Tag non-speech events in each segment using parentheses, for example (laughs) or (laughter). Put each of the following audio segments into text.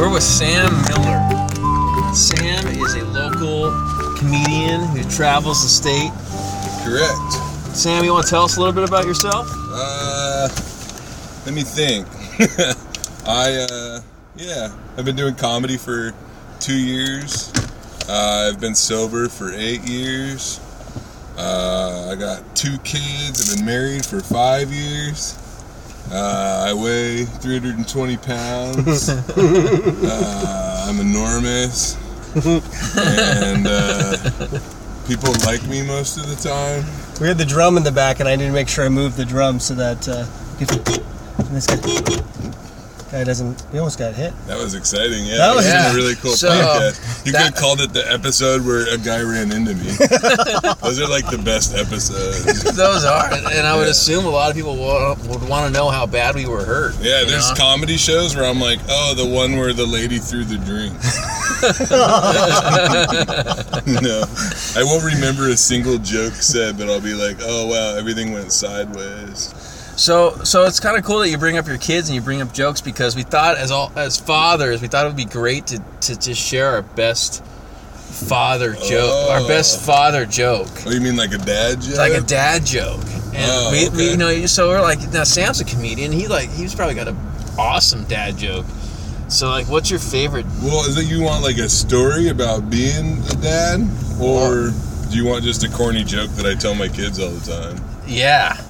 We're with Sam Miller. Sam is a local comedian who travels the state. Correct. Sam, you want to tell us a little bit about yourself? Uh, let me think. (laughs) I, uh, yeah, I've been doing comedy for two years. Uh, I've been sober for eight years. Uh, I got two kids. I've been married for five years. Uh, I weigh 320 pounds. (laughs) uh, I'm enormous. and uh, people like me most of the time. We had the drum in the back, and I need to make sure I move the drum so that uh, if this guy, guy doesn't. He almost got hit. That was exciting. Yeah, That that was- was Yeah. a really cool So, podcast. You that- could have called it the episode where a guy ran into me. (laughs) Those are like the best episodes. (laughs) Those are, and I would Yeah. assume a lot of people wa- would want to know how bad we were hurt. Yeah, there's know? comedy shows where I'm like, oh, the one where the lady threw the drink. (laughs) no, I won't remember a single joke said, but I'll be like, oh wow, everything went sideways. So, so it's kind of cool that you bring up your kids and you bring up jokes because we thought, as all as fathers, we thought it would be great to to just share our best father joke, our Oh. best father joke. Oh, you mean like a dad joke? It's like a dad joke. And Oh, we, we, you know, so we're like, now Sam's a comedian. He like, he's probably got an awesome dad joke. So like, what's your favorite? Well, is it you want like a story about being a dad, or do you want just a corny joke that I tell my kids all the time? Yeah.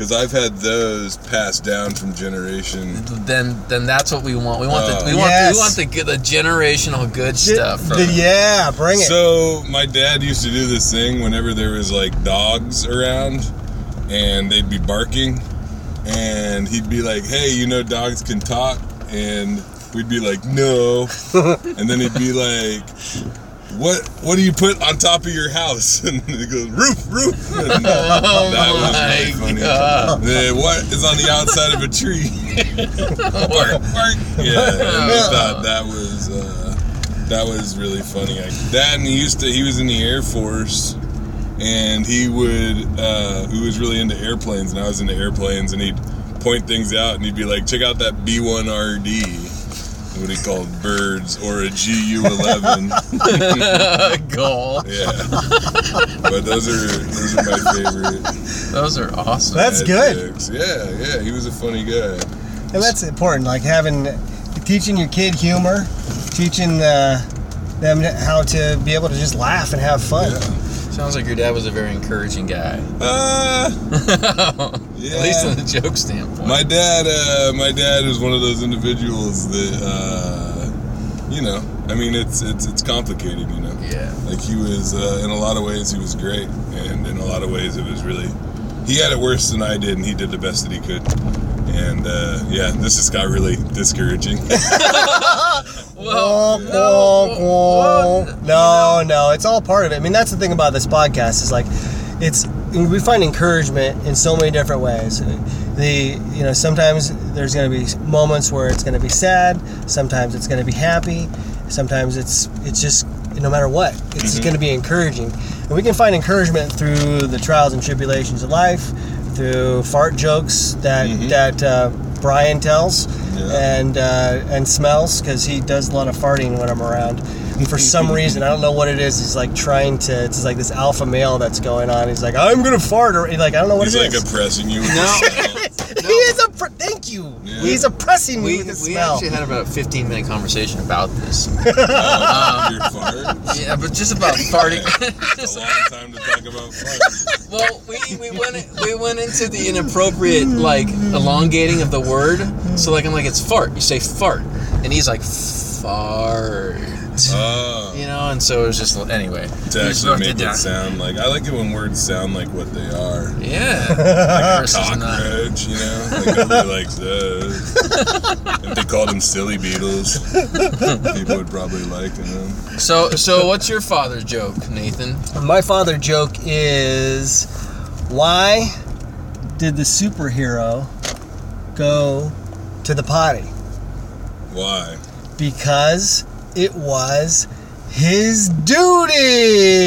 Because I've had those passed down from generation. Then, then that's what we want. We want the, we want, Yes. we want the the generational good stuff. The- yeah, bring it. So my dad used to do this thing whenever there was like dogs around, and they'd be barking, and he'd be like, "Hey, you know dogs can talk," and we'd be like, "No," (laughs) and then he'd be like. What what do you put on top of your house? (laughs) And he goes roof roof. And (laughs) Oh that was really my funny. God. Then what is on the outside of a tree? (laughs) bark, bark. Yeah, and we thought that was uh, that was really funny. I, that and he used to he was in the Air Force, and he would uh, he was really into airplanes, and I was into airplanes, and he'd point things out, and he'd be like, "Check out that B one RD." What he called birds or a GU eleven. (laughs) Goal. Yeah, but those are those are my favorite. Those are awesome. That's dad good. jokes. Yeah, yeah, he was a funny guy. and that's important. Like having, teaching your kid humor, teaching uh, them how to be able to just laugh and have fun. Yeah. Sounds like your dad was a very encouraging guy. Uh, (laughs) At least from the joke standpoint. My dad, uh, my dad is one of those individuals that, uh, you know, I mean, it's it's it's complicated, you know. yeah. Like he was, uh, in a lot of ways, he was great, and in a lot of ways, it was really. He had it worse than I did, and he did the best that he could. And uh, yeah, this just got really discouraging. (laughs) (laughs) Well, no. No, no, it's all part of it. I mean, that's the thing about this podcast is like, it's we find encouragement in so many different ways. The you know sometimes there's going to be moments where it's going to be sad. Sometimes it's going to be happy. Sometimes it's it's just no matter what, it's Mhm. going to be encouraging. And we can find encouragement through the trials and tribulations of life, through fart jokes that Mhm. that uh, Brian tells Yeah. and uh, and smells because he does a lot of farting when I'm around. And for some (laughs) reason, I don't know what it is. He's like trying to. It's like this alpha male that's going on. He's like, I'm gonna fart, or like I don't know what He's it like is. oppressing you. No. (laughs) his sound. he is a. Pr- thank you. Yeah. He's oppressing me We, with his we smell. actually had about a 15 minute conversation about this. (laughs) Um, your farts. yeah, but just about farting. It's (laughs) a long time to talk about farts. well, we, we went we went into the inappropriate like elongating of the word. So like I'm like it's fart. You say fart, and he's like fart. Oh. (laughs) You know, and so it was just anyway. to actually wrote make down. it sound like I like it when words sound like what they are. Yeah. (laughs) Like versus not. Cockroach, you know, like nobody likes those. (laughs) if they called them silly beetles, people would probably like them. So so what's your father's joke, Nathan? My father joke is, why did the superhero go to the potty? Why? Because it was his duty.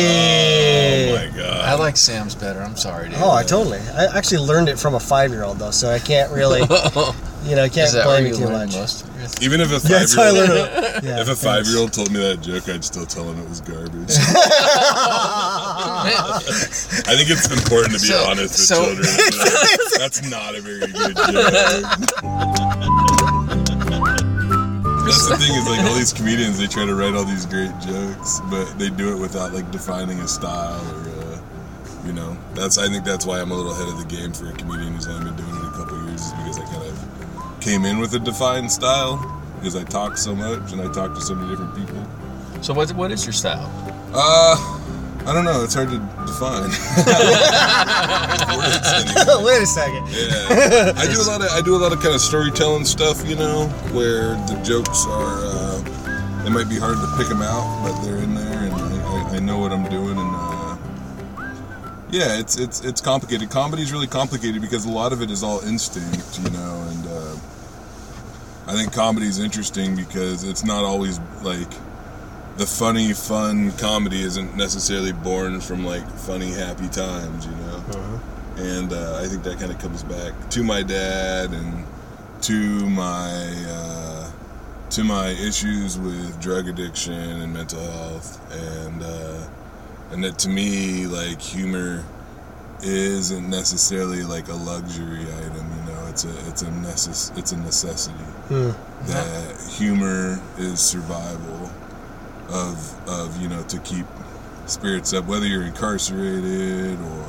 Oh my god. I like Sam's better. I'm sorry, dude. Oh, I totally. I actually learned it from a five-year-old though, so I can't really, (laughs) you know, I can't Is that where blame you you too much. most? of your- Even if a Yeah, that's how I five-year-old, learned. Yeah, (laughs) if a thanks. five-year-old told me that joke, I'd still tell him it was garbage. (laughs) I think it's important to be So- honest with so- children. That's- That's not a very good joke. That's the thing is like all these (laughs) comedians, they try to write all these great jokes, but they do it without like defining a style or, uh, you know. That's I think that's why I'm a little ahead of the game for a comedian who's only been doing it a couple of years, is because I kind of came in with a defined style because I talk so much and I talk to so many different people. So what what is your style? Uh, I don't know. It's hard to define. (laughs) Wait a second. Yeah, I do a lot of I do a lot of kind of storytelling stuff, you know, where the jokes are uh, they might be hard to pick them out, but they're in there, and I, I, I know what I'm doing, and uh, yeah, it's it's it's complicated. Comedy's really complicated because a lot of it is all instinct, you know, and uh, I think comedy's interesting because it's not always like the funny, fun comedy isn't necessarily born from like funny, happy times, you know and uh, I think that kind of comes back to my dad and to my uh, to my issues with drug addiction and mental health, and uh, and that to me like humor isn't necessarily like a luxury item. You know, it's a it's a necess- it's a necessity. Hmm. That humor is survival of of you know to keep spirits up, whether you're incarcerated or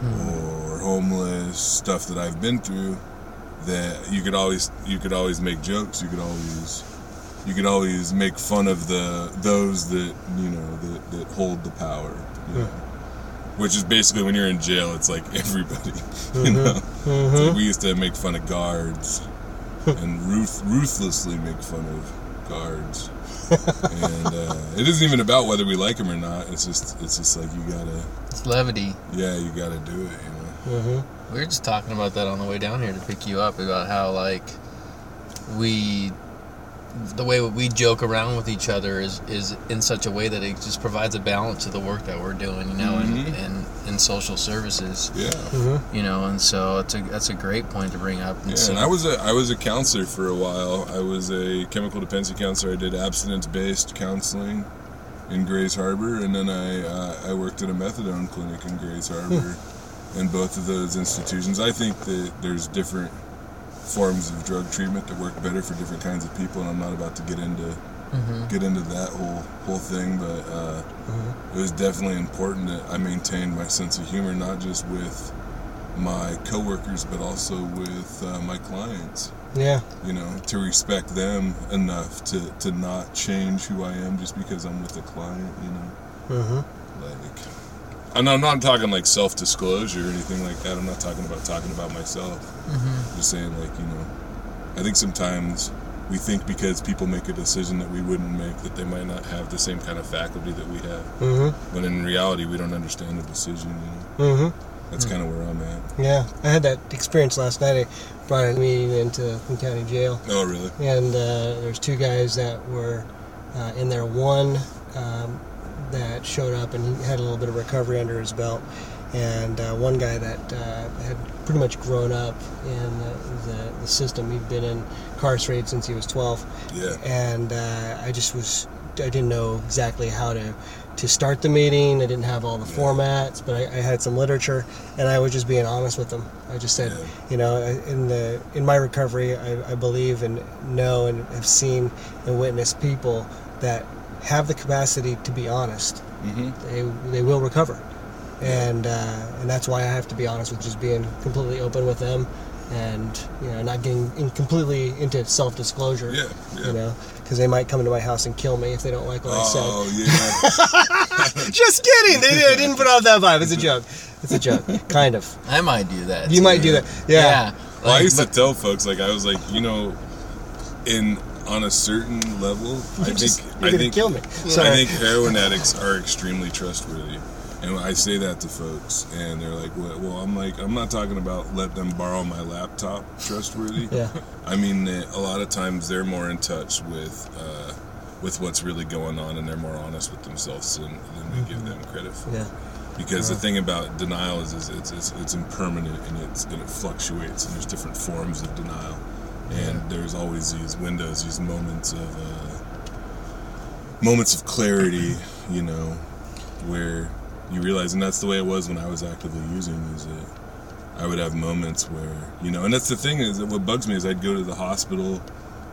hmm. or homeless, stuff that I've been through, that you could always you could always make jokes. You could always you could always make fun of the those that you know that, that hold the power. You hmm. know? Which is basically when you're in jail, it's like (laughs) everybody. You mm-hmm. know, like mm-hmm. we used to make fun of guards hmm. and ruth- ruthlessly make fun of guards. And uh, it isn't even about whether we like them or not. It's just it's just like you gotta It's levity. yeah, you got to do it, you know. Mm-hmm. We were just talking about that on the way down here to pick you up about how like we the way we joke around with each other is is in such a way that it just provides a balance to the work that we're doing, you know, Mhm. and in, in social services, Yeah. Mm-hmm. you know, and so it's a that's a great point to bring up. And Yeah, so, and I was a I was a counselor for a while. I was a chemical dependency counselor. I did abstinence based counseling in Grays Harbor, and then I uh, I worked at a methadone clinic in Grays Harbor. in both of those institutions, I think that there's different forms of drug treatment that work better for different kinds of people, and I'm not about to get into Mhm. get into that whole whole thing, but uh, it was definitely important that I maintained my sense of humor, not just with my coworkers, but also with uh, my clients. Yeah. You know, to respect them enough to to not change who I am just because I'm with a client. You know, Mm-hmm. like. And I'm not talking like self-disclosure or anything like that. I'm not talking about talking about myself. Mhm. Just saying, like you know, I think sometimes we think because people make a decision that we wouldn't make that they might not have the same kind of faculty that we have. Mm-hmm. When in reality, we don't understand the decision. You know, Mm-hmm. that's kind of where I'm at. Yeah. I had that experience last night. I brought a meeting into King County Jail. Oh, really? and uh, there's two guys that were uh, in there. One um, that showed up and he had a little bit of recovery under his belt, and uh, one guy that uh, had pretty much grown up in the, the, the system. He'd been in incarcerated since he was 12, Yeah. and uh, I just was I didn't know exactly how to to start the meeting. I didn't have all the Yeah. formats, but I, I had some literature, and I was just being honest with them. I just said, Yeah. you know, in the in my recovery, I, I believe and know and have seen and witnessed people that have the capacity to be honest. Mm-hmm. They they will recover, and uh, and that's why I have to be honest with just being completely open with them, and you know, not getting in completely into self disclosure. Yeah. Yeah. You know, because they might come into my house and kill me if they don't like what Oh yeah. I (laughs) said. Just kidding. They did, didn't put out that vibe. It's a joke. It's a joke. Kind of. I might do that. You might do that. Yeah. Well, I used but- to tell folks like I was like, you know, in on a certain level, I just- think you're I think kill me. I think heroin addicts are extremely trustworthy. And I say that to folks, and they're like, well, well, I'm like, I'm not talking about let them borrow my laptop trustworthy. Yeah. I mean a lot of times they're more in touch with uh, with what's really going on, and they're more honest with themselves than, than we give them credit for. Yeah. Because the thing about denial is, is it's, it's, it's impermanent and, it's, and it fluctuates, and there's different forms of denial. And there's always these windows, these moments of uh, moments of clarity, you know, where you realize, and that's the way it was when I was actively using, that I would have moments where, you know, and that's the thing is that what bugs me is I'd go to the hospital,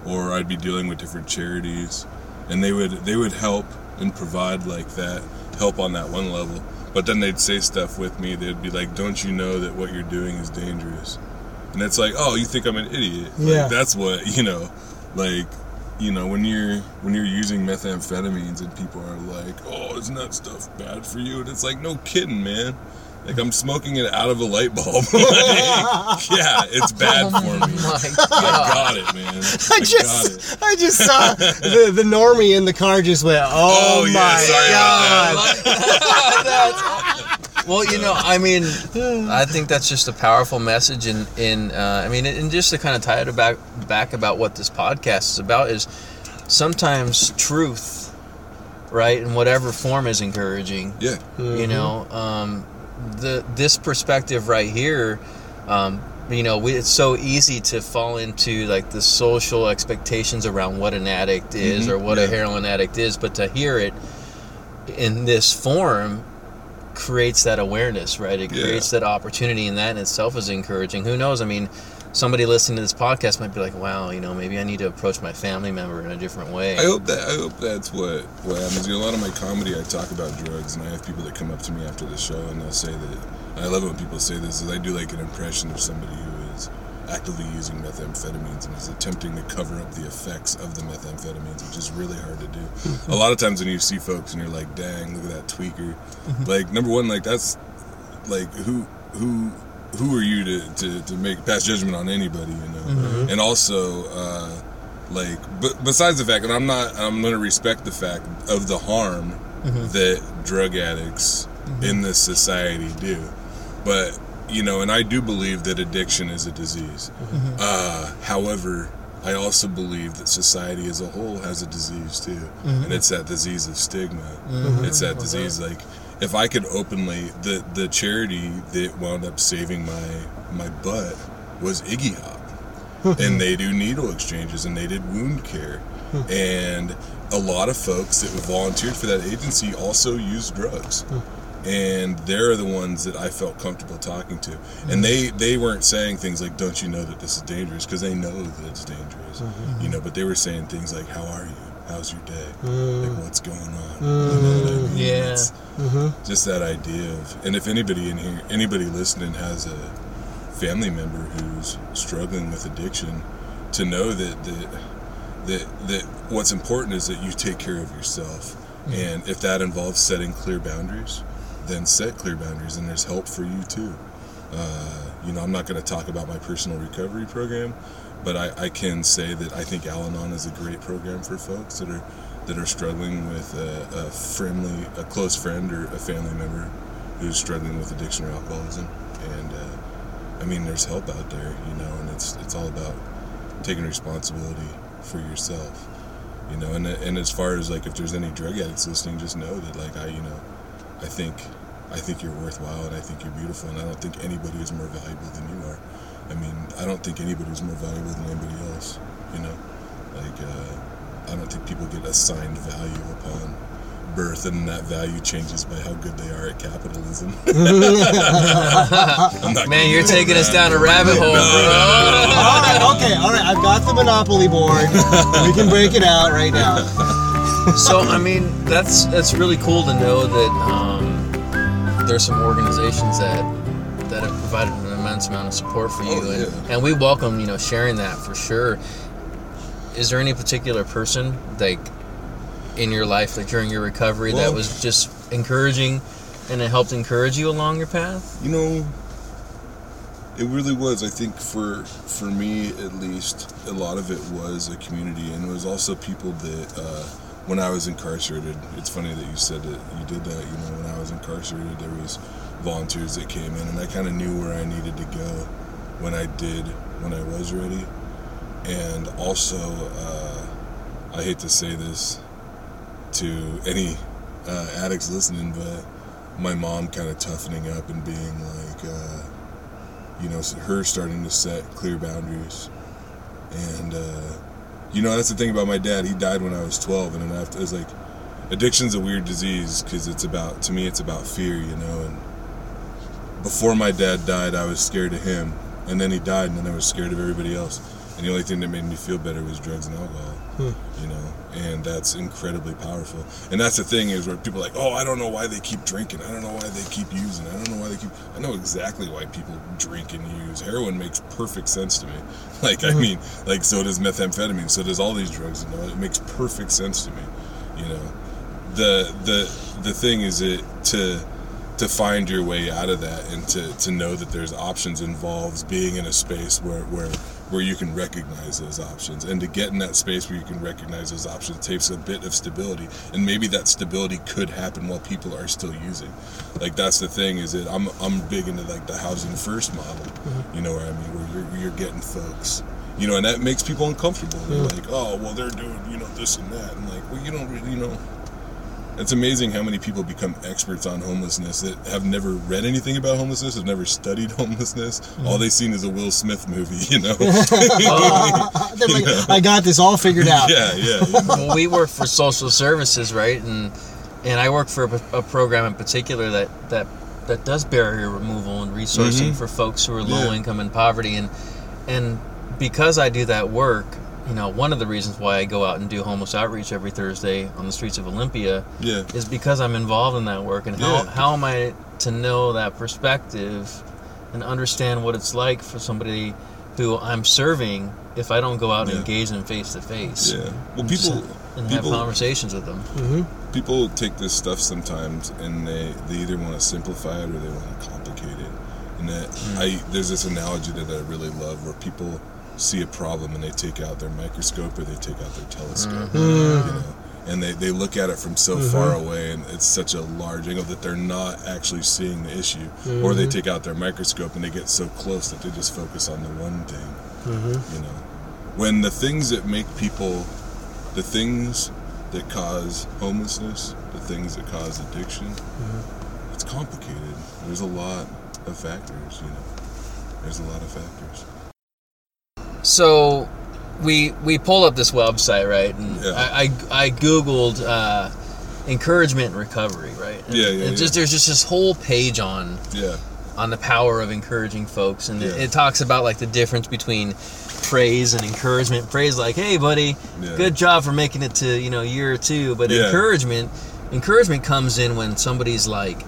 or I'd be dealing with different charities, and they would they would help and provide like that help on that one level, but then they'd say stuff with me. They'd be like, "Don't you know that what you're doing is dangerous?" And it's like, "Oh, you think I'm an idiot?" Yeah. Like, that's what you know, like you know when you're when you're using methamphetamines and people are like, "Oh, isn't that stuff bad for you?" And it's like, no kidding, man. Like I'm smoking it out of a light bulb. (laughs) Like, yeah, it's bad oh for me. My I got it, man. I (laughs) I got it. just, I just saw the, the normie in the car just went, oh, Oh, my sorry god. about (laughs) That's- well, you know, I mean, (sighs) I think that's just a powerful message, and in, uh, I mean, and just to kind of tie it back back about what this podcast is about is sometimes truth, right, in whatever form is encouraging. Yeah. You know, um, the this perspective right here, um, you know, we, it's so easy to fall into like the social expectations around what an addict is Mhm, or what a heroin addict is, but to hear it in this form creates that awareness, right? It Yeah. creates that opportunity, and that in itself is encouraging. Who knows? I mean, somebody listening to this podcast might be like, "Wow, you know, maybe I need to approach my family member in a different way." I hope that I hope that's what what happens. You know, a lot of my comedy, I talk about drugs, and I have people that come up to me after the show, and they'll say that. I love it when people say this. Is I do like an impression of somebody who actively using methamphetamines and is attempting to cover up the effects of the methamphetamines, which is really hard to do. Mm-hmm. a lot of times when you see folks and you're like, "Dang, look at that tweaker," mm-hmm. like number one, like that's like who who who are you to, to, to make pass judgment on anybody you know? Mm-hmm. And also uh, like but besides the fact and i'm not i'm going to respect the fact of the harm that drug addicts in this society do but you know and i do believe that addiction is a disease. Mm-hmm. Uh, however i also believe that society as a whole has a disease too. Mm-hmm. And it's that disease of stigma. Mm-hmm. It's that disease like if I could openly the the charity that wound up saving my my butt was Iggy Hop, (laughs) and they do needle exchanges and they did wound care, (laughs) and a lot of folks that volunteered for that agency also use drugs. (laughs) And they're the ones that I felt comfortable talking to, and mm-hmm. they they weren't saying things like "Don't you know that this is dangerous?" because they know that it's dangerous, mm-hmm. you know. But they were saying things like "How are you? How's your day? Like mm. what's going on?" You know what I mm. mean? Yeah. It's- mm-hmm. just that idea of and if anybody in here anybody listening has a family member who's struggling with addiction to know that that that, that what's important is that you take care of yourself and if that involves setting clear boundaries then set clear boundaries and there's help for you too uh, you know i'm not going to talk about my personal recovery program but I, I can say that i think al-anon is a great program for folks that are that are struggling with a, a friendly, a close friend or a family member who's struggling with addiction or alcoholism. And uh, I mean, there's help out there, you know, and it's it's all about taking responsibility for yourself, you know. And and as far as like if there's any drug addicts listening, just know that like I, you know, I think I think you're worthwhile and I think you're beautiful, and I don't think anybody is more valuable than you are. I mean, I don't think anybody's more valuable than anybody else, you know. Like. Uh, I don't think people get assigned value upon birth, and that value changes by how good they are at capitalism. (laughs) Man, you're into taking us down a rabbit hole, No, bro. no, no, no. all right, okay, all right. I've got the Monopoly board. we can break it out right now. (laughs) so I mean, that's that's really cool to know that um, there's some organizations that that have provided an immense amount of support for you, Oh, and, yeah. and we welcome you know sharing that for sure. Is there any particular person like in your life, like during your recovery, that was just encouraging, and it helped encourage you along your path? You know, it really was. I think for for me at least, a lot of it was a community, and it was also people that uh, when I was incarcerated. It's funny that you said that you did that. You know, when I was incarcerated, there was volunteers that came in, and I kind of knew where I needed to go when I did when I was ready, and also uh, I hate to say this, to any uh, addicts listening, but my mom kind of toughening up and being like, uh, you know, her starting to set clear boundaries. And, uh, you know, that's the thing about my dad. He died when I was 12, and then after, it was like, addiction's a weird disease because it's about, to me, it's about fear, you know, and before my dad died, I was scared of him, and then he died, and then I was scared of everybody else. And the only thing that made me feel better was drugs and alcohol, Hmm. you know, and that's incredibly powerful. And that's the thing is where people are like, oh, I don't know why they keep drinking. I don't know why they keep using. I don't know why they keep. I know exactly why people drink and use. Heroin makes perfect sense to me. (laughs) Like, I mean, like, so does methamphetamine. So does all these drugs. You know, it makes perfect sense to me. You know, the the the thing is it to to find your way out of that and to, to know that there's options involves being in a space where, where where you can recognize those options. And to get in that space where you can recognize those options takes a bit of stability. And maybe that stability could happen while people are still using. Like that's the thing is that i'm, I'm big into like the housing first model mm-hmm. you know what i mean? Where you're, you're getting folks you know and that makes people uncomfortable. They're mm-hmm. like oh well they're doing you know this and that. And like well you don't really you know it's amazing how many people become experts on homelessness that have never read anything about homelessness, have never studied (laughs) homelessness. All they've seen is a Will Smith movie, you know? (laughs) They're like, I got this all figured out. yeah, yeah. you know? well, we work for social services, right? And and I work for a, a program in particular that that that does barrier removal and resourcing Mhm. for folks who are low Yeah. income and poverty. And and because I do that work, you know, one of the reasons why I go out and do homeless outreach every Thursday on the streets of Olympia Yeah. is because I'm involved in that work. And how Yeah. how am I to know that perspective and understand what it's like for somebody who I'm serving if I don't go out and Yeah. engage them face to face? Yeah. Well, people, and have conversations with them. hmm people take this stuff sometimes and they, they either want to simplify it or they want to complicate it. And that I there's this analogy that I really love where people see a problem and they take out their microscope or they take out their telescope. Mm-hmm. You mm. know, and they, they look at it from so mm-hmm. far away and it's such a large angle that they're not actually seeing the issue. Or they mm-hmm. take out their microscope and they get so close that they just focus on the one thing. You know. When the things that make people the things that cause homelessness, the things that cause addiction, it's complicated. There's a lot of factors, you know. There's a lot of factors. So we we pulled up this website, right? And Yeah. I, I I googled uh, encouragement and recovery, right? And Yeah, yeah, it just there's just this whole page on Yeah. on the power of encouraging folks, and it, Yeah. it talks about like the difference between praise and encouragement. Praise like, hey, buddy, Yeah. good job for making it to you know year or two, but Yeah. encouragement encouragement comes in when somebody's like,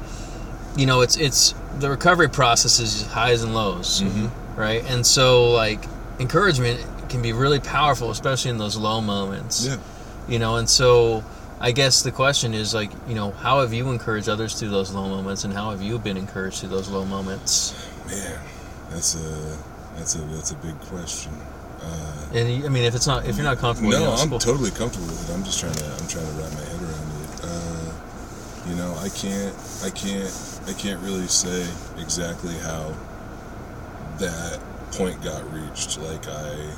you know, it's it's the recovery process is highs and lows, Mhm. right? And so like encouragement can be really powerful, especially in those low moments. Yeah. You know, and so I guess the question is like, you know, how have you encouraged others through those low moments, and how have you been encouraged through those low moments? Man, that's a that's a that's a big question. Uh, And I mean, if it's not, if you're not comfortable, you no, know, I'm school- totally comfortable with it. I'm just trying to I'm trying to wrap my head around it. Uh, you know, I can't I can't I can't really say exactly how that point got reached. Like I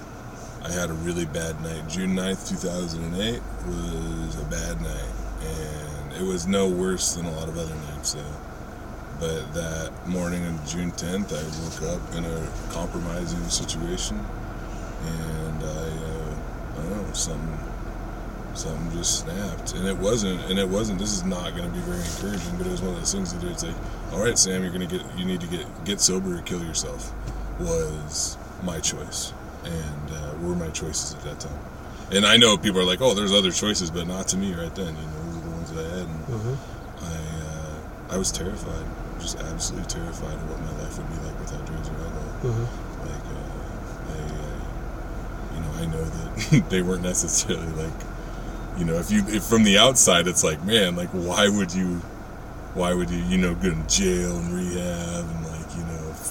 I had a really bad night. June 9th, 2008 was a bad night and it was no worse than a lot of other nights though. But that morning of June 10th, I woke up in a compromising situation and I, uh, I don't know, something, something just snapped, and it wasn't, and it wasn't. This is not going to be very encouraging, but it was one of those things that it's like, all right, Sam, you're going to get, you need to get get sober or kill yourself, was my choice, and uh, were my choices at that time. And I know people are like, oh, there's other choices, but not to me right then. You know, those are the ones that I had, and Mhm. I, uh, I was terrified, just absolutely terrified of what my life would be like without drugs or alcohol Mhm. like uh, they, uh, you know, I know that (laughs) they weren't necessarily like, you know, if you if from the outside, it's like, man, like why would you, why would you, you know, go to jail and rehab and like you know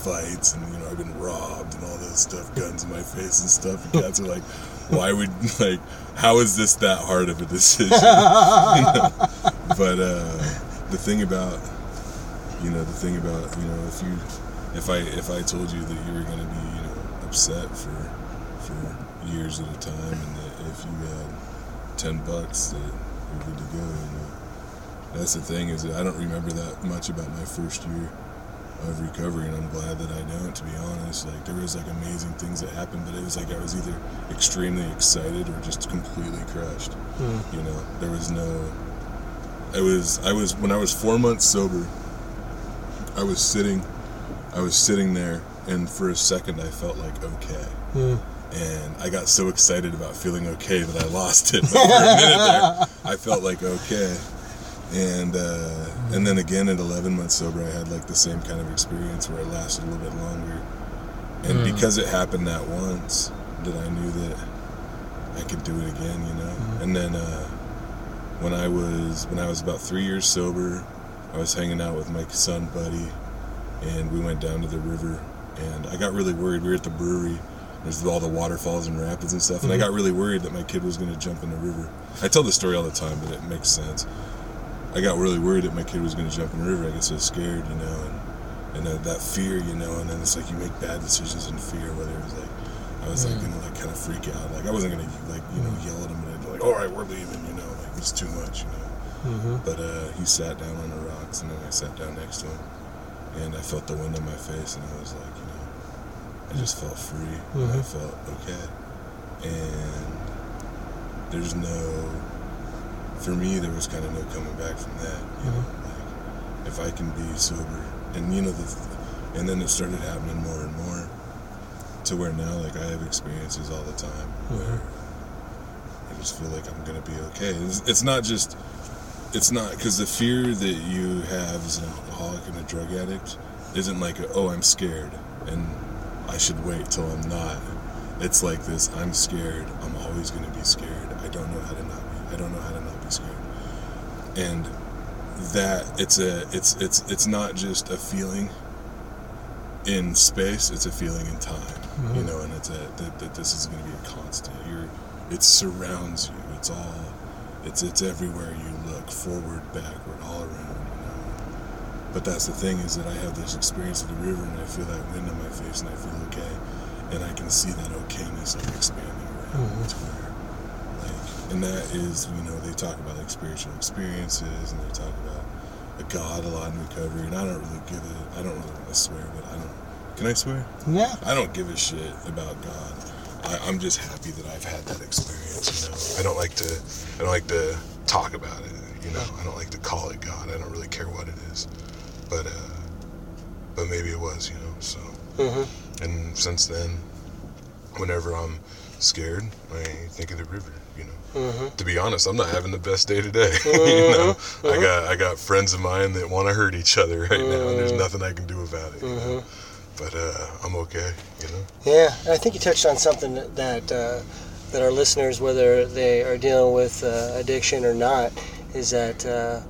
fights and you know I've been robbed and all this stuff, guns in my face and stuff. And cats are like, why would (laughs) like, how is this that hard of a decision? (laughs) You know? But uh, the thing about you know the thing about you know if you if I if I told you that you were to be you know upset for for years at a time and that if you had ten bucks that you're good to go. You know, that's the thing is that I don't remember that much about my first year of recovery, and I'm glad that I don't. To be honest, like there was like amazing things that happened, but it was like I was either extremely excited or just completely crushed. Mm. You know, there was no. I was I was when I was four months sober. I was sitting, I was sitting there, and for a second I felt like okay Mm. and I got so excited about feeling okay that I lost it. But (laughs) for a minute there, I felt like okay, and uh, and then again at 11 months sober, I had like the same kind of experience where it lasted a little bit longer, and Mm. because it happened that once, that I knew that I could do it again, you know. And then uh, when I was when I was about three years sober, I was hanging out with my son Buddy, and we went down to the river, and I got really worried. We were at the brewery. There's all the waterfalls and rapids and stuff, and I got really worried that my kid was going to jump in the river. I tell this story all the time, but it makes sense. I got really worried that my kid was going to jump in the river. I got so scared, you know, and and uh, that fear, you know, and then it's like you make bad decisions in fear. Whether it was like I was like gonna like kind of freak out, like I wasn't gonna like you know yell at him, but I'd be like, all right, we're leaving, you know, like it's too much, you know. Mm-hmm. But uh, he sat down on the rocks, and then I sat down next to him, and I felt the wind on my face, and I was like, you know, I just felt free, and I Mhm. felt okay, and there's no, for me, there was kind of no coming back from that, you know, mm-hmm. like if I can be sober, and you know, the, and then it started happening more and more, to where now, like I have experiences all the time where mm-hmm. I just feel like I'm gonna be okay. It's, it's not just it's not because the fear that you have as an alcoholic and a drug addict isn't like oh i'm scared and i should wait till i'm not. It's like this i'm scared i'm always going to be scared. I don't know how to not be i don't know how to and that it's a it's it's it's not just a feeling in space it's a feeling in time you know and it's a that, that this is going to be a constant you're it surrounds you it's all it's it's everywhere you look, forward, backward, all around. You know. But that's the thing is that I have this experience of the river, and I feel that wind on my face, and I feel okay, and I can see that okayness like expanding around Mhm. To where, like, and that is you know they talk about like spiritual experiences, and they talk about a God a lot in recovery, and I don't really give it. I don't really want to swear, but I don't. Can I swear? Yeah. I don't give a shit about God. I, I'm just happy that I've had that experience. You know, I don't like to. I don't like to talk about it. You know, I don't like to call it God. I don't really care what it is. But uh, but maybe it was. You know, so Mm-hmm. and since then, whenever I'm scared, I think of the river. You know. Mm-hmm. To be honest, I'm not having the best day today. (laughs) you know, I got I got friends of mine that want to hurt each other right now, and there's Mhm. nothing I can do about it. You know? But uh, I'm okay. You know. Yeah, and I think you touched on something that uh, that our listeners, whether they are dealing with uh, addiction or not, is that uh,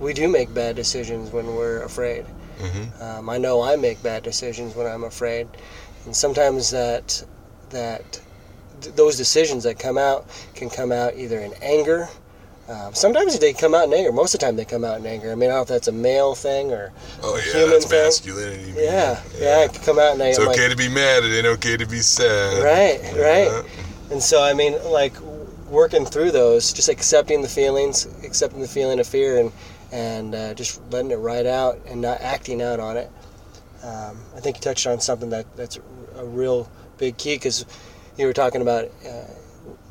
we do make bad decisions when we're afraid. hmm Um, I know I make bad decisions when I'm afraid, and sometimes that that th- those decisions that come out can come out either in anger. Um, sometimes they come out in anger. Most of the time, they come out in anger. I mean, I don't know if that's a male thing or Oh yeah, human that's thing. masculinity. man. Yeah, yeah, it can come out and I, It's I'm okay like, to be mad. It ain't okay to be sad. Right, right. And so, I mean, like working through those, just accepting the feelings, accepting the feeling of fear, and and uh, just letting it ride out and not acting out on it. Um, I think you touched on something that that's a real big key because you were talking about uh,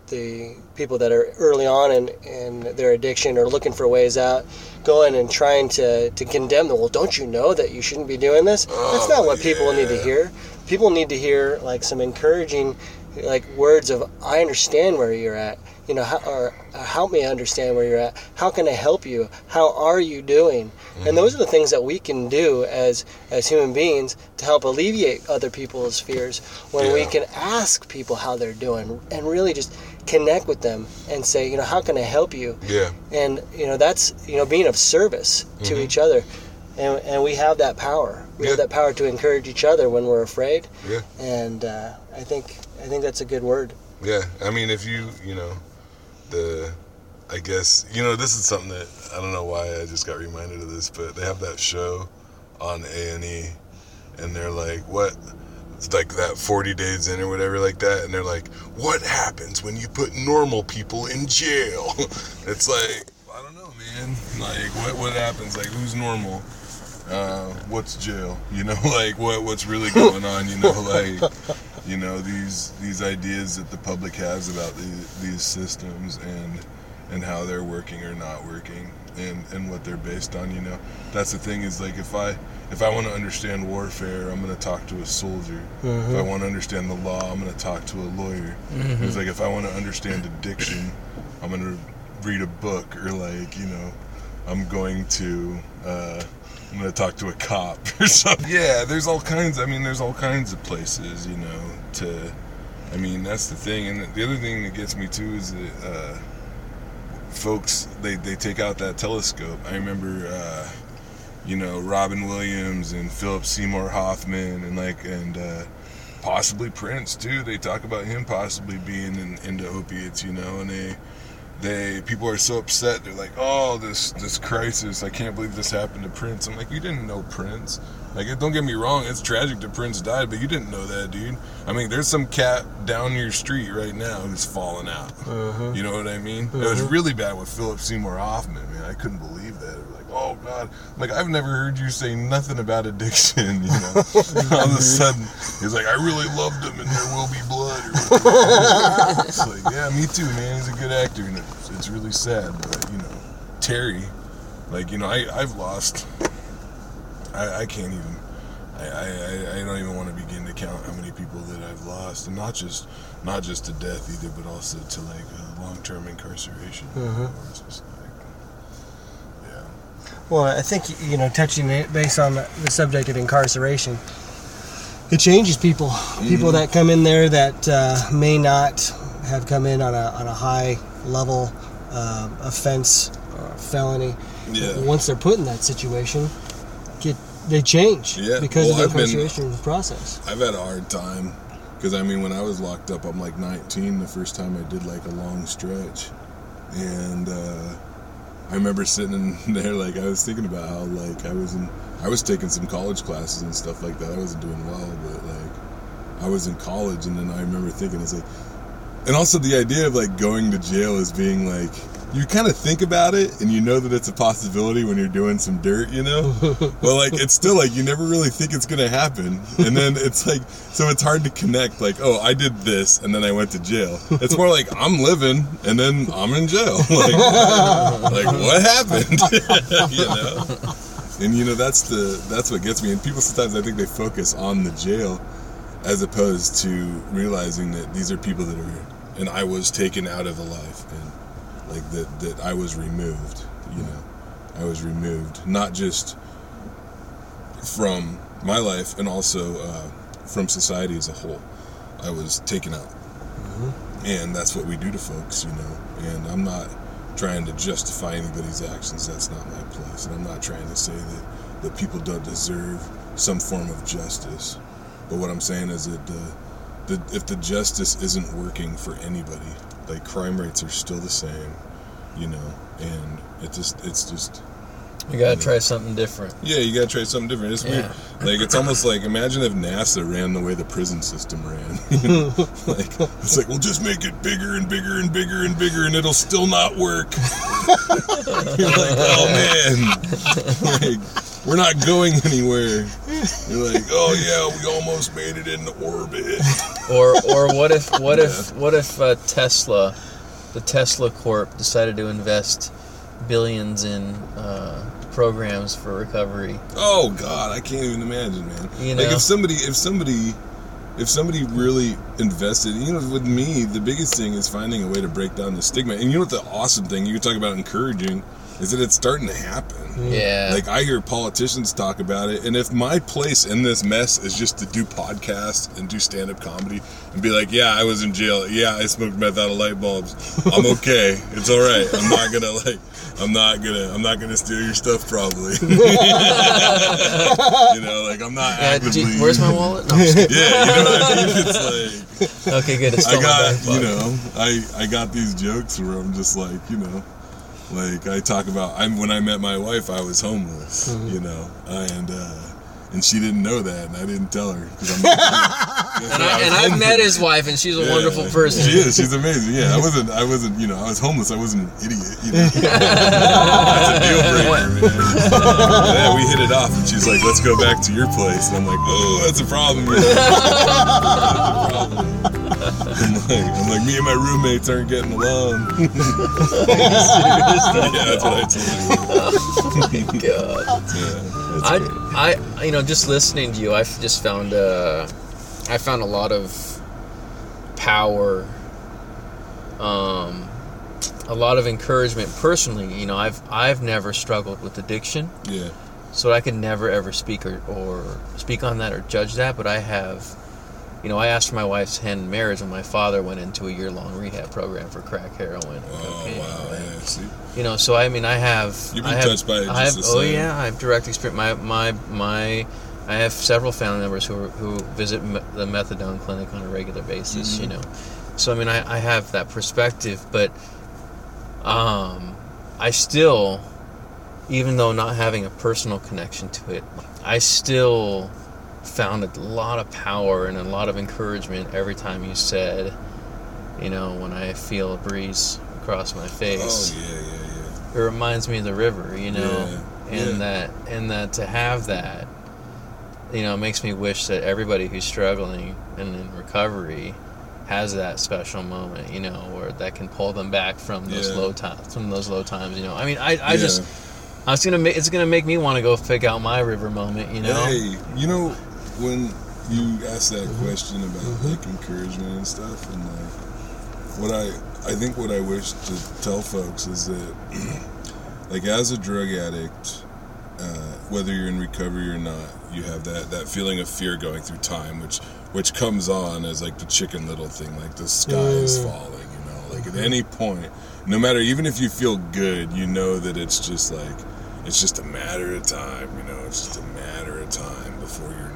the people that are early on in, in their addiction or looking for ways out, going and trying to, to condemn them. Well, don't you know that you shouldn't be doing this? That's not Oh, what people need to hear. People need to hear like some encouraging, like words of "I understand where you're at." You know, how, or uh, help me understand where you're at. How can I help you? How are you doing? And those are the things that we can do as as human beings to help alleviate other people's fears. When we can ask people how they're doing and really just connect with them and say, you know, how can I help you? Yeah. and you know that's you know being of service to Mhm. each other and, and we have that power we have that power to encourage each other when we're afraid Yeah. and uh, i think i think that's a good word. Yeah. I mean, if you, you know, the, I guess, you know, this is something that I don't know why I just got reminded of this, but they have that show on A and E, and they're like, what, it's like that 40 days in or whatever like that and they're like what happens when you put normal people in jail? (laughs) It's like i don't know man. Like what what happens? Like who's normal? Uh, what's jail? You know (laughs) like what what's really going on? You know like you know these these ideas that the public has about the, these systems and and how they're working or not working and and what they're based on you know. That's the thing is like if i if i want to understand warfare i'm going to talk to a soldier. If i want to understand the law i'm going to talk to a lawyer. It's like if i want to understand addiction i'm going to read a book or like you know i'm going to uh I'm gonna talk to a cop (laughs) or something. Yeah, there's all kinds. I mean, there's all kinds of places, you know. To, I mean, that's the thing. And the other thing that gets me too is that uh, folks they they take out that telescope. I remember, uh, you know, Robin Williams and Philip Seymour Hoffman and like and uh, possibly Prince too. They talk about him possibly being in, into opiates, you know, and they they people are so upset. They're like, "Oh, this this crisis! I can't believe this happened to Prince." I'm like, "You didn't know Prince. Like, don't get me wrong. It's tragic that Prince died, but you didn't know that, dude. I mean, there's some cat down your street right now who's falling out. Uh-huh. You know what I mean? It was really bad with Philip Seymour Hoffman. Man, I couldn't believe that. It was like, oh god, like I've never heard you say nothing about addiction. You know, all of a sudden he's like, I really loved him, and there will be blood. It's like, yeah, me too, man. He's a good actor, and it's, it's really sad. But you know, Terry, like you know, I I've lost. I, I can't even. I, I, I don't even want to begin to count how many people that I've lost, and not just not just to death either, but also to like uh, long term incarceration. Mhm. It's just like, yeah, Well, I think you know, touching it based on the the subject of incarceration, it changes people. People that come in there that uh, may not have come in on a on a high level uh, offense or felony. yeah. Once they're put in that situation, get they change Yeah, because well, of I've the been- incarceration process. I've had a hard time because I mean, when I was locked up, I'm like 19. The first time I did like a long stretch, and uh, I remember sitting in (laughs) there like I was thinking about how like I was in, I was taking some college classes and stuff like that. I wasn't doing well, but like I was in college, and then I remember thinking it's like, and also the idea of like going to jail as being like. You kind of think about it, and you know that it's a possibility when you're doing some dirt, you know. (laughs) But like, it's still like you never really think it's gonna happen, and then it's like, so it's hard to connect. Like, oh, I did this, and then I went to jail. It's more like I'm living, and then I'm in jail. (laughs) Like, like what happened? (laughs) you know. And you know that's the that's what gets me. And people sometimes I think they focus on the jail, as opposed to realizing that these are people that are, here and I was taken out of the life, and like that that I was removed. You know, I was removed, not just from my life and also uh, from society as a whole. I was taken out, and that's what we do to folks, you know. And I'm not trying to justify anybody's actions. That's not my place, and I'm not trying to say that that people don't deserve some form of justice. But what I'm saying is that the, the if the justice isn't working for anybody, like crime rates are still the same, you know, and it just it's just You gotta try something different. yeah, you gotta try something different. It's weird. Like it's almost like imagine if NASA ran the way the prison system ran. (laughs) You know? like it's like we'll just make it bigger and bigger and bigger and bigger, and it'll still not work. (laughs) You're like, oh man, (laughs) like we're not going anywhere. You're like, oh yeah, we almost made it into orbit. Or or what if (laughs) what if what if uh, Tesla, the Tesla Corp, decided to invest billions in uh, programs for recovery? Oh God, I can't even imagine, man. You like if somebody, if somebody, if somebody really invested, you know, with me, the biggest thing is finding a way to break down the stigma. And you know what the awesome thing you talk about encouraging is that it's starting to happen. Yeah. Like I hear politicians talk about it, and if my place in this mess is just to do podcasts and do stand-up comedy and be like, "Yeah, I was in jail. Yeah, I smoked meth out of light bulbs. I'm (laughs) okay. it's all right. I'm not gonna like, I'm not gonna, I'm not gonna steal your stuff probably. (laughs) you know, like I'm not uh, Yeah, actively. you- where's my wallet? No. (laughs) Yeah, you know what I mean. It's like okay, good. I got, you know, I I got these jokes where I'm just like, you know, like I talk about. I'm when I met my wife, I was homeless, Mm-hmm. you know, and uh, and she didn't know that, and I didn't tell her I'm. (laughs) Not, And, I, and I've met his wife, and she's a Yeah, wonderful person. She is. She's amazing. Yeah, I wasn't. I wasn't. You know, I was homeless. I wasn't an idiot. You know? (laughs) That's a deal breaker, man. yeah, we hit it off, and she's like, "Let's go back to your place," and I'm like, "Oh, that's a problem." you know. (laughs) That's a problem. I'm like, I'm like, me and my roommates aren't getting along. (laughs) yeah, that's what I told her. God. Yeah. I, I, you know, just listening to you, I've just found, uh, I found a lot of power, um, a lot of encouragement personally. You know, I've, I've never struggled with addiction, Yeah. so I could never ever speak or, or speak on that or judge that. But I have, you know, I asked for my wife's hand in marriage when my father went into a year long rehab program for crack, heroin, and Oh cocaine. wow. right? See. You know, so I mean, I have. You've I been have, touched by it I have, oh same. yeah, I have direct experience. My my my, I have several family members who are, who visit me- the methadone clinic on a regular basis. Mm-hmm. You know, so I mean, I, I have that perspective, but um, I still, even though not having a personal connection to it, I still found a lot of power and a lot of encouragement every time you said, you know, when I feel a breeze across my face Oh yeah, yeah, yeah. it reminds me of the river, you know, and that and that to have that, you know, makes me wish that everybody who's struggling and in recovery has that special moment, you know, where that can pull them back from those low times, from those low times, you know. I mean, I, I just, I was gonna make, it's gonna make me want to go pick out my river moment, you know. Hey, you know when you asked that Mm-hmm. question about like encouragement and stuff, and like what I I think what I wish to tell folks is that (clears throat) like as a drug addict, uh, whether you're in recovery or not, you have that that feeling of fear going through time, which which comes on as like the chicken little thing, like the sky is falling, you know, like at any point, no matter even if you feel good, you know that it's just like it's just a matter of time, you know, it's just a matter of time before you're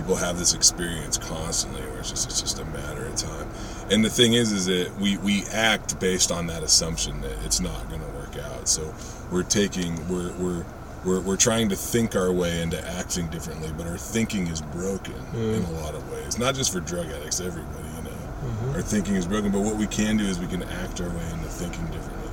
people have this experience constantly where it's just it's just a matter of time. And the thing is is that we we act based on that assumption that it's not going to work out. So we're taking we're we're we're, we're trying to think our way into acting differently, but our thinking is broken mm. in a lot of ways. Not just for drug addicts, everybody, you know. Mm-hmm. Our thinking is broken, but what we can do is we can act our way into thinking differently.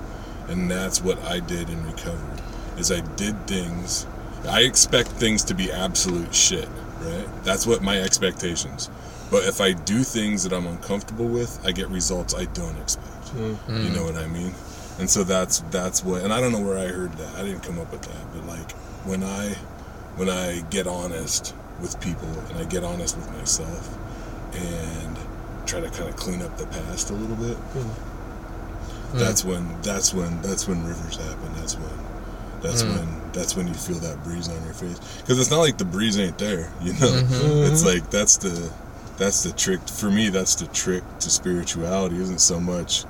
And that's what I did in recovery. Is I did things I expect things to be absolute shit, right? That's what my expectations. But if I do things that I'm uncomfortable with, I get results I don't expect. Mm-hmm. You know what I mean? And so that's that's what and I don't know where I heard that. I didn't come up with that, but like when I when I get honest with people and I get honest with myself and try to kind of clean up the past a little bit, mm-hmm. that's when that's when that's when rivers happen. That's when that's hmm. when that's when you feel that breeze on your face because it's not like the breeze ain't there. (laughs) You know, mm-hmm. it's like that's the that's the trick for me. That's the trick to spirituality. Isn't so much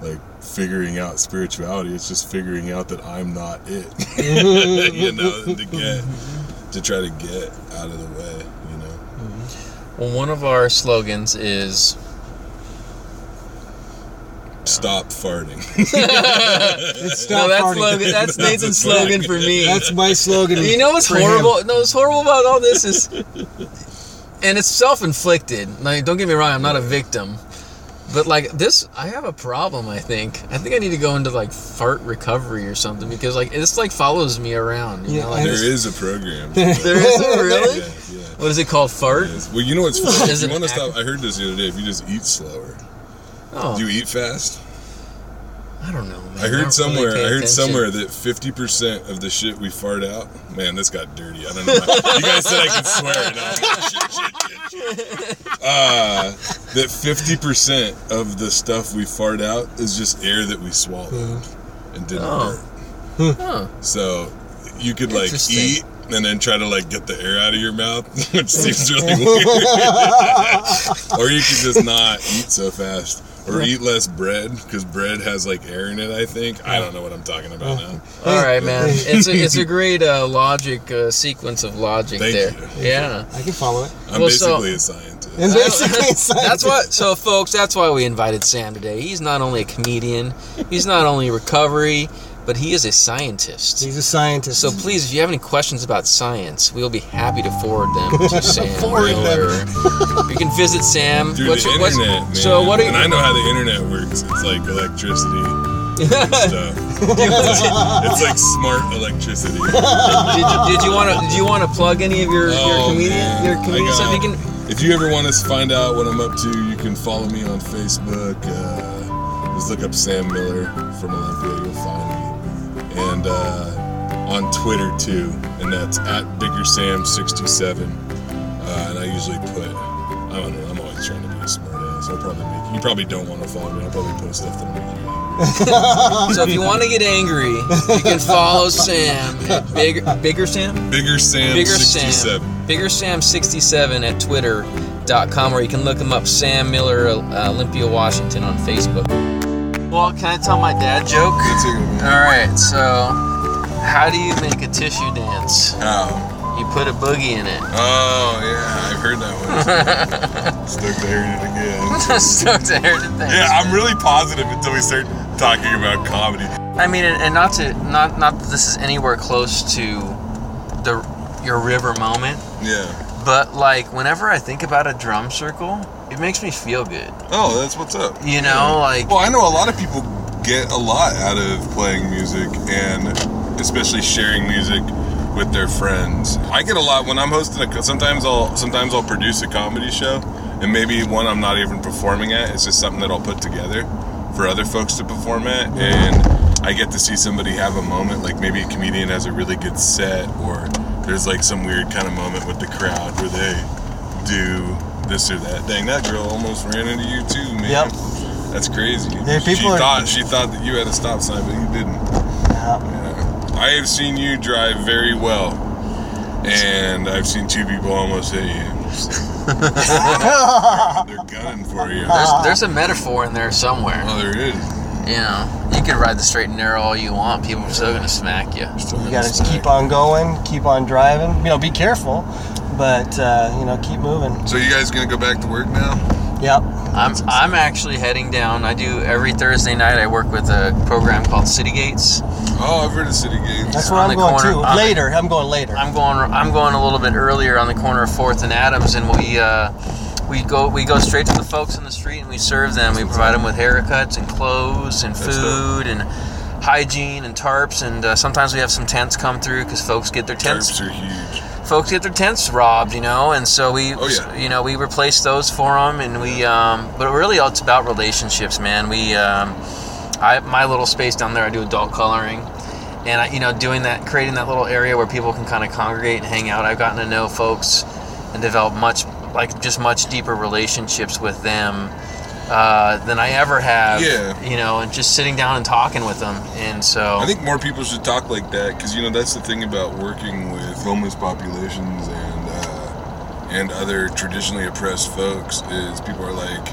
like figuring out spirituality. It's just figuring out that I'm not it. (laughs) you know, to get to try to get out of the way. You know. Well, one of our slogans is Stop farting. (laughs) Stop no, that's farting. slogan. That's That's Nathan's slogan slogan. for me. That's my slogan. You know what's for him. horrible? No, what's horrible about all this is, and it's self-inflicted. Like, don't get me wrong, I'm not a victim, but like this, I have a problem. I think. I think I need to go into like fart recovery or something because like this like follows me around. You Yeah, know, like, there and- is a program. there is a (laughs) really. Yeah, yeah. What is it called? Fart? Yes. Well, you know what's funny? Is If you want to stop, I heard this the other day. If you just eat slower, Oh, do you eat fast? I don't know. Man. I heard really somewhere. pay I heard attention. somewhere that fifty percent of the shit we fart out. Man, this got dirty. I don't know. You guys said I could swear. And I was like, shit, shit, shit, shit. Uh, that fifty percent of the stuff we fart out is just air that we swallowed and didn't Oh. burp. Huh. So you could like eat and then try to like get the air out of your mouth, (laughs) which seems really (laughs) weird. (laughs) or you could just not eat so fast. Or eat less bread because bread has like air in it. I think I don't know what I'm talking about now. All right, man. It's a it's a (laughs) great uh, logic uh, sequence of logic Thank there. you. Yeah. I can follow it. I'm Well, so- basically a scientist. And basically, it's (laughs) That's what. So, folks, that's why we invited Sam today. He's not only a comedian, he's not only recovery, but he is a scientist. He's a scientist. So please, if you have any questions about science, we'll be happy to forward them to (laughs) Sam. Forward them. Miller. you can visit Sam. Dude, What's the your- what's- internet, man. So what are you? And I know how the internet works. It's like electricity and (laughs) stuff. it's, like, smart electricity. did you, did you want to? Did you want to plug any of your your Oh, comedian man. your comedian got- stuff? You can. If you ever want to find out what I'm up to, you can follow me on Facebook. Uh, just look up Sam Miller from Olympia, you'll find me. And uh, on Twitter too, and that's at BiggerSam67. Uh, and I usually put, I don't know, I'm always trying to be a smart ass. I'll probably make you probably don't want to follow me. I'll probably post stuff that'll make you. (laughs) So if you want to get angry, you can follow Sam at Bigger Bigger Sam. Bigger Sam Bigger 67. Sam. Bigger Sam 67 at twitter.com or you can look him up Sam Miller uh, Olympia Washington on Facebook. Well, can I tell my dad joke? It. All right. So, how do you make a tissue dance? Oh. You put a boogie in it. Oh, yeah, I've heard that one. (laughs) Stoked to hear it again. (laughs) Stoked to hear the thing. Yeah, I'm really positive until we start talking about comedy. I mean, and, and not to not not that this is anywhere close to the your river moment, Yeah. but like whenever I think about a drum circle, it makes me feel good. Oh, that's what's up. You know, like Well, I know a lot of people get a lot out of playing music and especially sharing music with their friends. I get a lot when I'm hosting a sometimes I'll sometimes I'll produce a comedy show and maybe one I'm not even performing at. It's just something that I'll put together for other folks to perform at and I get to see somebody have a moment like maybe a comedian has a really good set or there's like some weird kind of moment with the crowd where they do this or that. Dang, that girl almost ran into you too, man. Yep. That's crazy. There- she people are- thought she thought that you had a stop sign, but you didn't. Yeah. Yeah. I have seen you drive very well, and I've seen two people almost hit you. (laughs) They're gunning for you. there's there's a metaphor in there somewhere. Oh, there is. You know, you can ride the straight and narrow all you want. People are still gonna smack you. You gotta just keep on going, keep on driving. You know, be careful, but uh, you know, keep moving. So you guys gonna go back to work now? Yep. I'm I'm actually heading down. I do every Thursday night. I work with a program called City Gates. Oh, I've heard of City Gates. That's where On I'm the going corner- too. on the- Later. I'm going later. I'm going. I'm going a little bit earlier on the corner of Fourth and Adams, and we uh, we go we go straight to the folks in the street and we serve them. We provide them with haircuts and clothes and food and hygiene and tarps, and uh, sometimes we have some tents come through because folks get their tents Tarps are huge. Folks get their tents robbed, you know, and so we, Oh, yeah. you know, we replace those for them, and we, um, but really, it's about relationships, man. We, um, I, my little space down there, I do adult coloring, and I, you know, doing that, creating that little area where people can kind of congregate and hang out. I've gotten to know folks and develop much, like, just much deeper relationships with them. Uh, than I ever have, Yeah. you know, and just sitting down and talking with them, and so I think more people should talk like that because you know that's the thing about working with homeless populations and uh, and other traditionally oppressed folks is people are like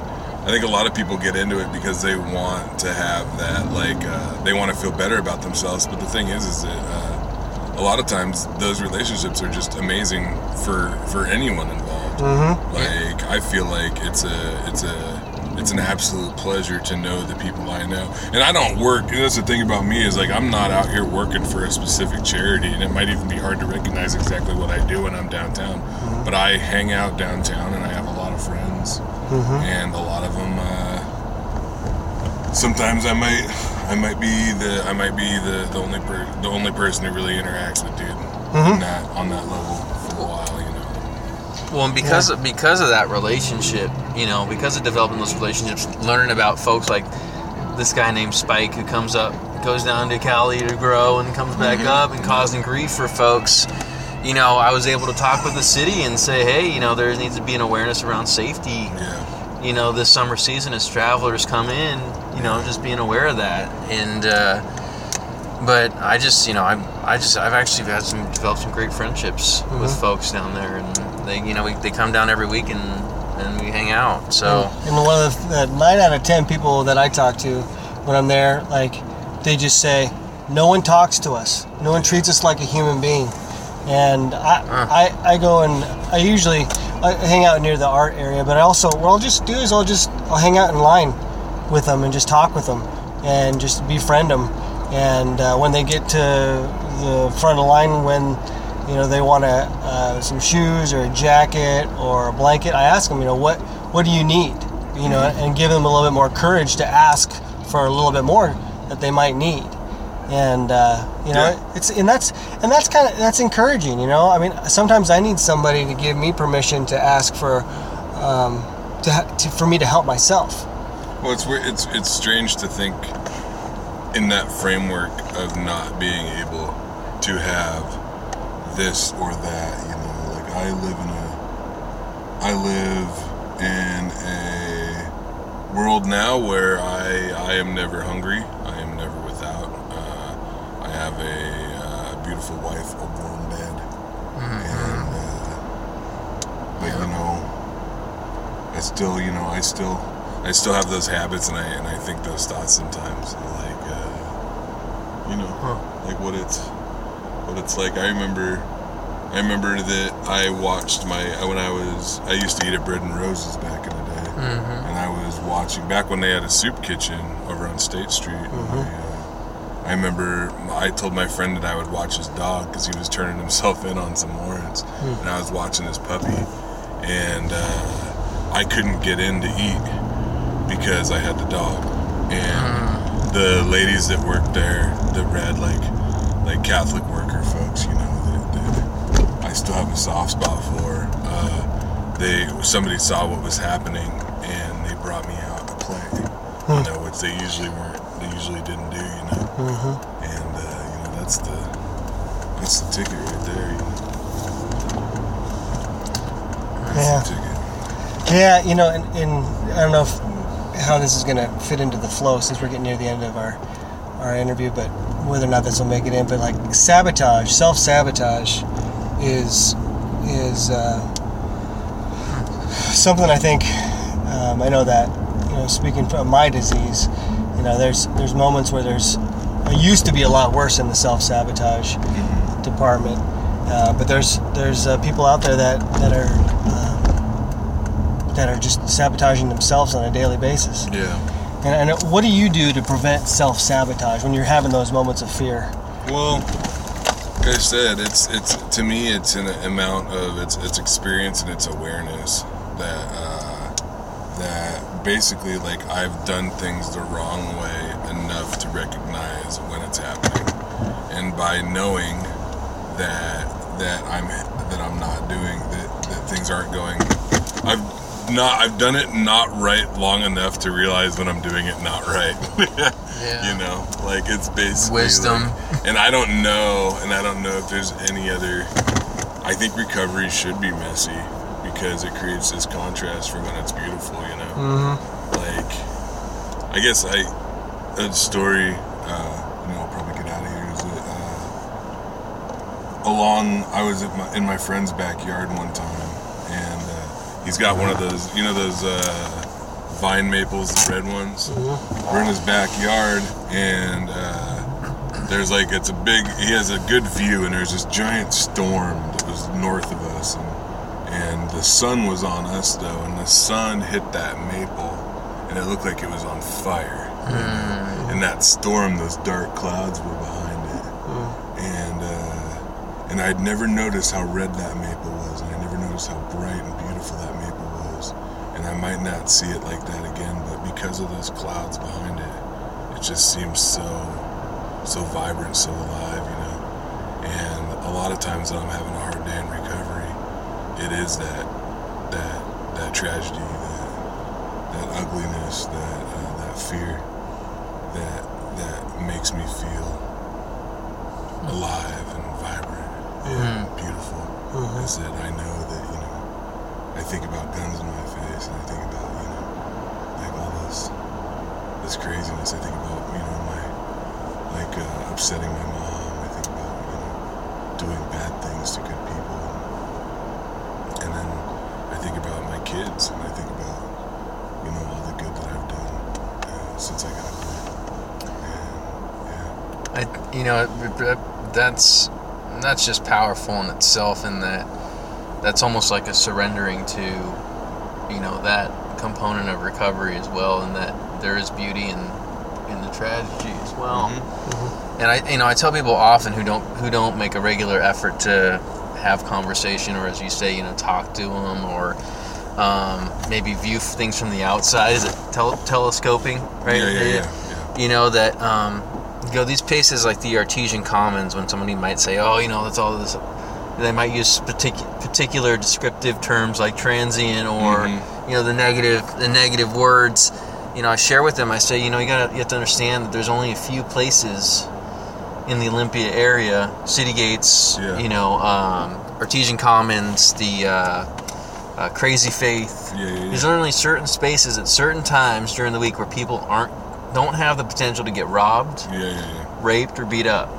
I think a lot of people get into it because they want to have that like uh, they want to feel better about themselves but the thing is is that uh, a lot of times those relationships are just amazing for for anyone involved Mm-hmm. like I feel like it's a it's a it's an absolute pleasure to know the people I know. And I don't work. And that's the thing about me is like I'm not out here working for a specific charity, and it might even be hard to recognize exactly what I do when I'm downtown. Mm-hmm. But I hang out downtown, and I have a lot of friends, mm-hmm. and a lot of them. Uh, sometimes I might I might be the I might be the the only per, the only person who really interacts with dude mm-hmm. on that on that level for a while. You know. Well, and because of, because of that relationship, you know, because of developing those relationships, learning about folks like this guy named Spike who comes up, goes down to Cali to grow, and comes back up and causing grief for folks. You know, I was able to talk with the city and say, hey, you know, there needs to be an awareness around safety. Yeah. You know, this summer season as travelers come in, you know, just being aware of that. And uh, but I just, you know, I I just I've actually had some developed some great friendships with folks down there, and they, you know, we, they come down every week and and we hang out. So And one of the, the nine out of ten people that I talk to when I'm there, like they just say, "No one talks to us. No one treats us like a human being." And I, Huh. I, I go and I usually I hang out near the art area, but I also what I'll just do is I'll just I'll hang out in line with them and just talk with them and just befriend them. and uh, when they get to the front of the line, when you know they want a, uh, some shoes or a jacket or a blanket, I ask them, you know, what what do you need? You know, and give them a little bit more courage to ask for a little bit more that they might need. And uh, you know, Yeah. it's and that's and that's kind of that's encouraging. You know, I mean, sometimes I need somebody to give me permission to ask for um, to, ha- to for me to help myself. Well, it's weird. It's it's strange to think in that framework of not being able to have this or that. You know, like I live in a I live in a world now where I I am never hungry. I am never without. Uh, I have a uh, beautiful wife, a warm bed, and uh, but you know, I still, you know, I still, I still have those habits, and I and I think those thoughts sometimes, like, uh, you know, huh. like what it's, it's like. I remember, I remember that I watched my when I was, I used to eat at Bread and Roses back in the day, and I was watching back when they had a soup kitchen over on State Street. and I, uh, I remember I told my friend that I would watch his dog because he was turning himself in on some warrants, and I was watching his puppy, and uh, I couldn't get in to eat because I had the dog, and the ladies that worked there that read like like Catholic worker folks, you know, that, that I still have a soft spot for. Uh, they somebody saw what was happening and they brought me out a plate, you know, which they usually weren't, they usually didn't do, you know, and uh, you know that's the that's the ticket right there. You know? That's Yeah. the ticket. Yeah, you know, and, and I don't know if, how this is going to fit into the flow since we're getting near the end of our our interview, but whether or not this will make it in, but like sabotage, self sabotage, is is uh, something I think um, I know that you know speaking from my disease, you know, there's there's moments where there's it used to be a lot worse in the self sabotage department, uh, but there's there's uh, people out there that that are. Um, that are just sabotaging themselves on a daily basis. Yeah. And, and what do you do to prevent self sabotage when you're having those moments of fear? Well, like I said, it's it's to me it's an amount of it's it's experience and it's awareness that uh, that basically like I've done things the wrong way enough to recognize when it's happening, and by knowing that that I'm that I'm not doing that that things aren't going, I've not I've done it not right long enough to realize when I'm doing it not right. (laughs) Yeah. You know, like it's basically Wisdom. like- and I don't know, and I don't know if there's any other. I think recovery should be messy because it creates this contrast for when it's beautiful. You know, Mm-hmm. like I guess I a story. Uh, you know, I'll probably get out of here. Is that uh, along I was at my, in my friend's backyard one time, he's got one of those, you know, those uh, vine maples, the red ones. We're in his backyard, and uh, there's like it's a big. He has a good view, and there's this giant storm that was north of us, and and the sun was on us though, and the sun hit that maple, and it looked like it was on fire. And that storm, those dark clouds were behind it, and uh, and I'd never noticed how red that maple and I might not see it like that again, but because of those clouds behind it, it just seems so so vibrant, so alive, you know. And a lot of times when I'm having a hard day in recovery, it is that that that tragedy, that that ugliness, that uh, that fear, that that makes me feel alive and vibrant and beautiful. Is that I know that you know I think about guns in my I think about you know like all this this craziness. I think about you know my like uh, upsetting my mom. I think about you know doing bad things to good people, and then I think about my kids, and I think about you know all the good that I've done uh, since I got yeah, I, you know, that's that's just powerful in itself, in that that's almost like a surrendering to, you know, that component of recovery as well, and that there is beauty in in the tragedy as well. Mm-hmm. And I, you know, I tell people often who don't who don't make a regular effort to have conversation or, as you say, you know, talk to them or um, maybe view things from the outside. Is it tel- telescoping? Right? Yeah, yeah, yeah, yeah. You know that um, you know these places like the Artesian Commons. When somebody might say, "Oh, you know, that's all this," they might use particular particular descriptive terms like transient or Mhm. you know the negative the negative words. You know, I share with them. I say, you know, you got to you have to understand that there's only a few places in the Olympia area, City Gates, Yeah. you know, um, Artesian Commons, the uh, uh, Crazy Faith. Yeah, yeah. There's only certain spaces at certain times during the week where people aren't don't have the potential to get robbed, Yeah, yeah, yeah. raped, or beat up.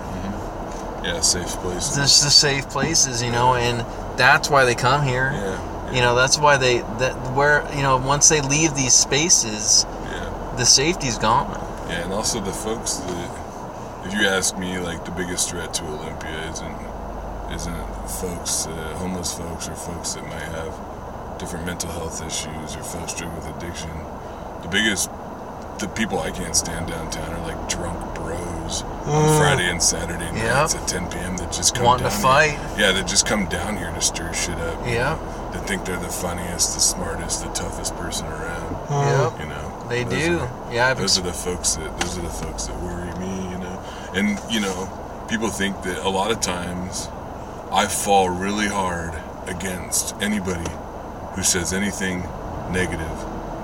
Yeah, safe places. There's the safe places, you know, and that's why they come here. yeah, You know, that's why they that where you know once they leave these spaces, yeah. the safety's gone. Yeah, and also the folks that, if you ask me, like the biggest threat to Olympia isn't isn't folks, uh, homeless folks, or folks that might have different mental health issues or folks struggling with addiction. The biggest, the people I can't stand downtown are like drunk bros on mm. Friday and Saturday nights Yep. at 10 p.m. that just come Wanting to fight. Here. Yeah, that just come down here to stir shit up. Yeah. That think they're the funniest, the smartest, the toughest person around. Yep. You know, They do. are- Yeah, I've those ex- are the folks that those are the folks that worry me, you know. And you know, people think that a lot of times I fall really hard against anybody who says anything negative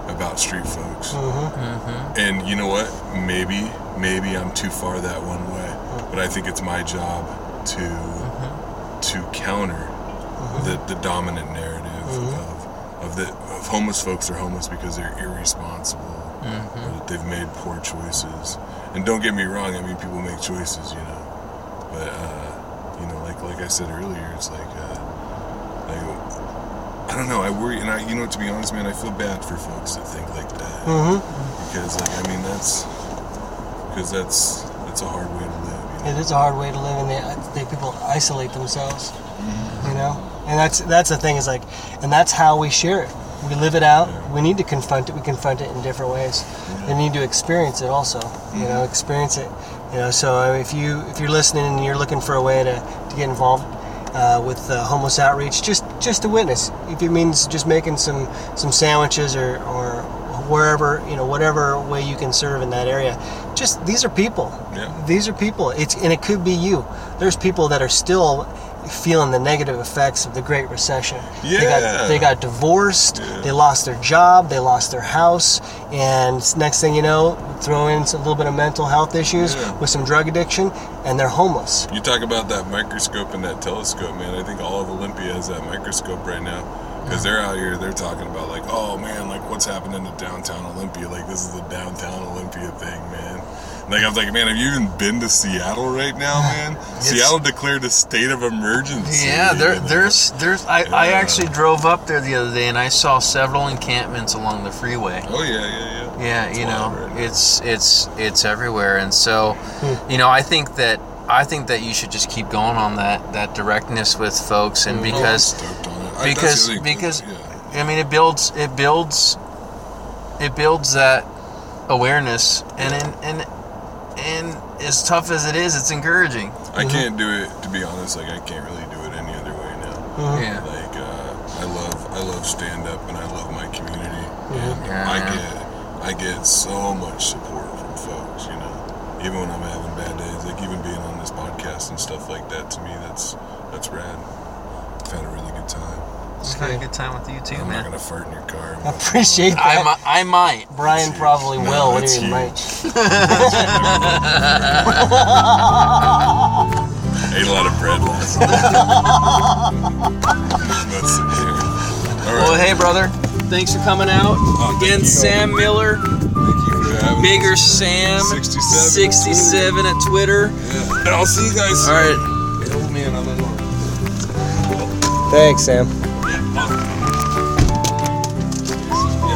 about street folks. Mm-hmm. And you know what? Maybe maybe I'm too far that one way, but I think it's my job to mm-hmm. to counter mm-hmm. the, the dominant narrative of of the of homeless folks are homeless because they're irresponsible or that they've made poor choices. And don't get me wrong, I mean people make choices, you know. But uh, you know, like like I said earlier, it's like uh, don't know, I worry and I you know to be honest man, I feel bad for folks that think like that. Mm-hmm. Because like I mean that's because that's that's a hard way to live. You know? It is a hard way to live, and they, they people isolate themselves. Mm-hmm. You know, and that's that's the thing is like, and that's how we share it. We live it out. We need to confront it. We confront it in different ways. We need to experience it also. You Mm-hmm. know, experience it. You know, so if you if you're listening and you're looking for a way to, to get involved uh, with uh, homeless outreach, just just to witness. If it means just making some some sandwiches or or wherever you know whatever way you can serve in that area, just these are people Yeah. these are people it's and it could be you there's people that are still feeling the negative effects of the great recession they Yeah. got they got divorced Yeah. they lost their job they lost their house and next thing you know throw in a little bit of mental health issues Yeah. with some drug addiction and they're homeless You talk about that microscope and that telescope, man. I think all of Olympia has that microscope right now because they're out here. They're talking about like, oh man, like what's happening to downtown Olympia? Like this is the downtown Olympia thing, man. Like I was like, man, have you even been to Seattle right now, (sighs) man? Seattle declared a state of emergency. Yeah, there, there's, there's. I, I actually drove up there the other day and I saw several encampments along the freeway. Oh yeah, yeah, yeah. Yeah, It's you know, right it's it's it's everywhere, and so, hmm. you know, I think that I think that you should just keep going on that that directness with folks, and hmm. Oh, I'm because. I- that's because other because yeah. I mean it builds it builds it builds that awareness, and and and, and as tough as it is, it's encouraging. I mm-hmm. can't do it to be honest. Like I can't really do it any other way now. Mm-hmm. Yeah. Like uh, I love I love stand up and I love my community mm-hmm. and Yeah. I get I get so much support from folks. You know, even when I'm having bad days, like even being on this podcast and stuff like that. To me, that's that's rad. I've had a really good time. Just had a good time with you too, man. I'm not gonna fart in your car. I appreciate I, that mi- I might. Brian That's probably huge. No, will what do you mean huge. (laughs) might Ate a lot of bread last night. That's Well, hey, brother. Thanks for coming out. Oh, thank Again, you. Sam Miller, Thank you for having me. Bigger Sam, 67. 67 at Twitter. Yeah. And I'll see you guys soon. All right. It'll I'm in thanks sam Yeah,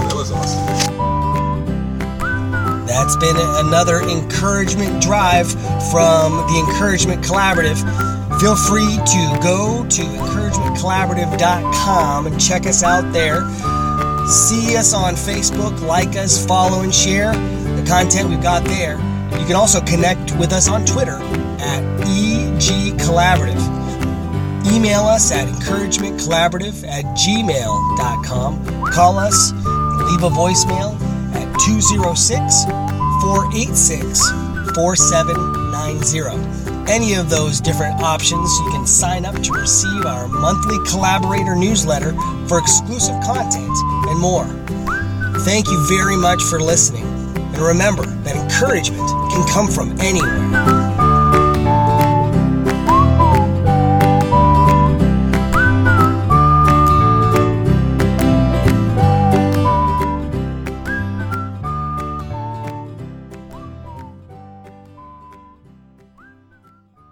that was awesome. That's been another encouragement drive from the Encouragement Collaborative. Feel free to go to encouragementcollaborative.com and check us out there. See us on Facebook, like us, follow, and share. The content we've got there. You can also connect with us on Twitter at EG Collaborative. Email us at encouragementcollaborative at gmail.com. Call us, leave a voicemail at 206 486 4790. Any of those different options, you can sign up to receive our monthly collaborator newsletter for exclusive content and more. Thank you very much for listening. And remember that encouragement can come from anywhere.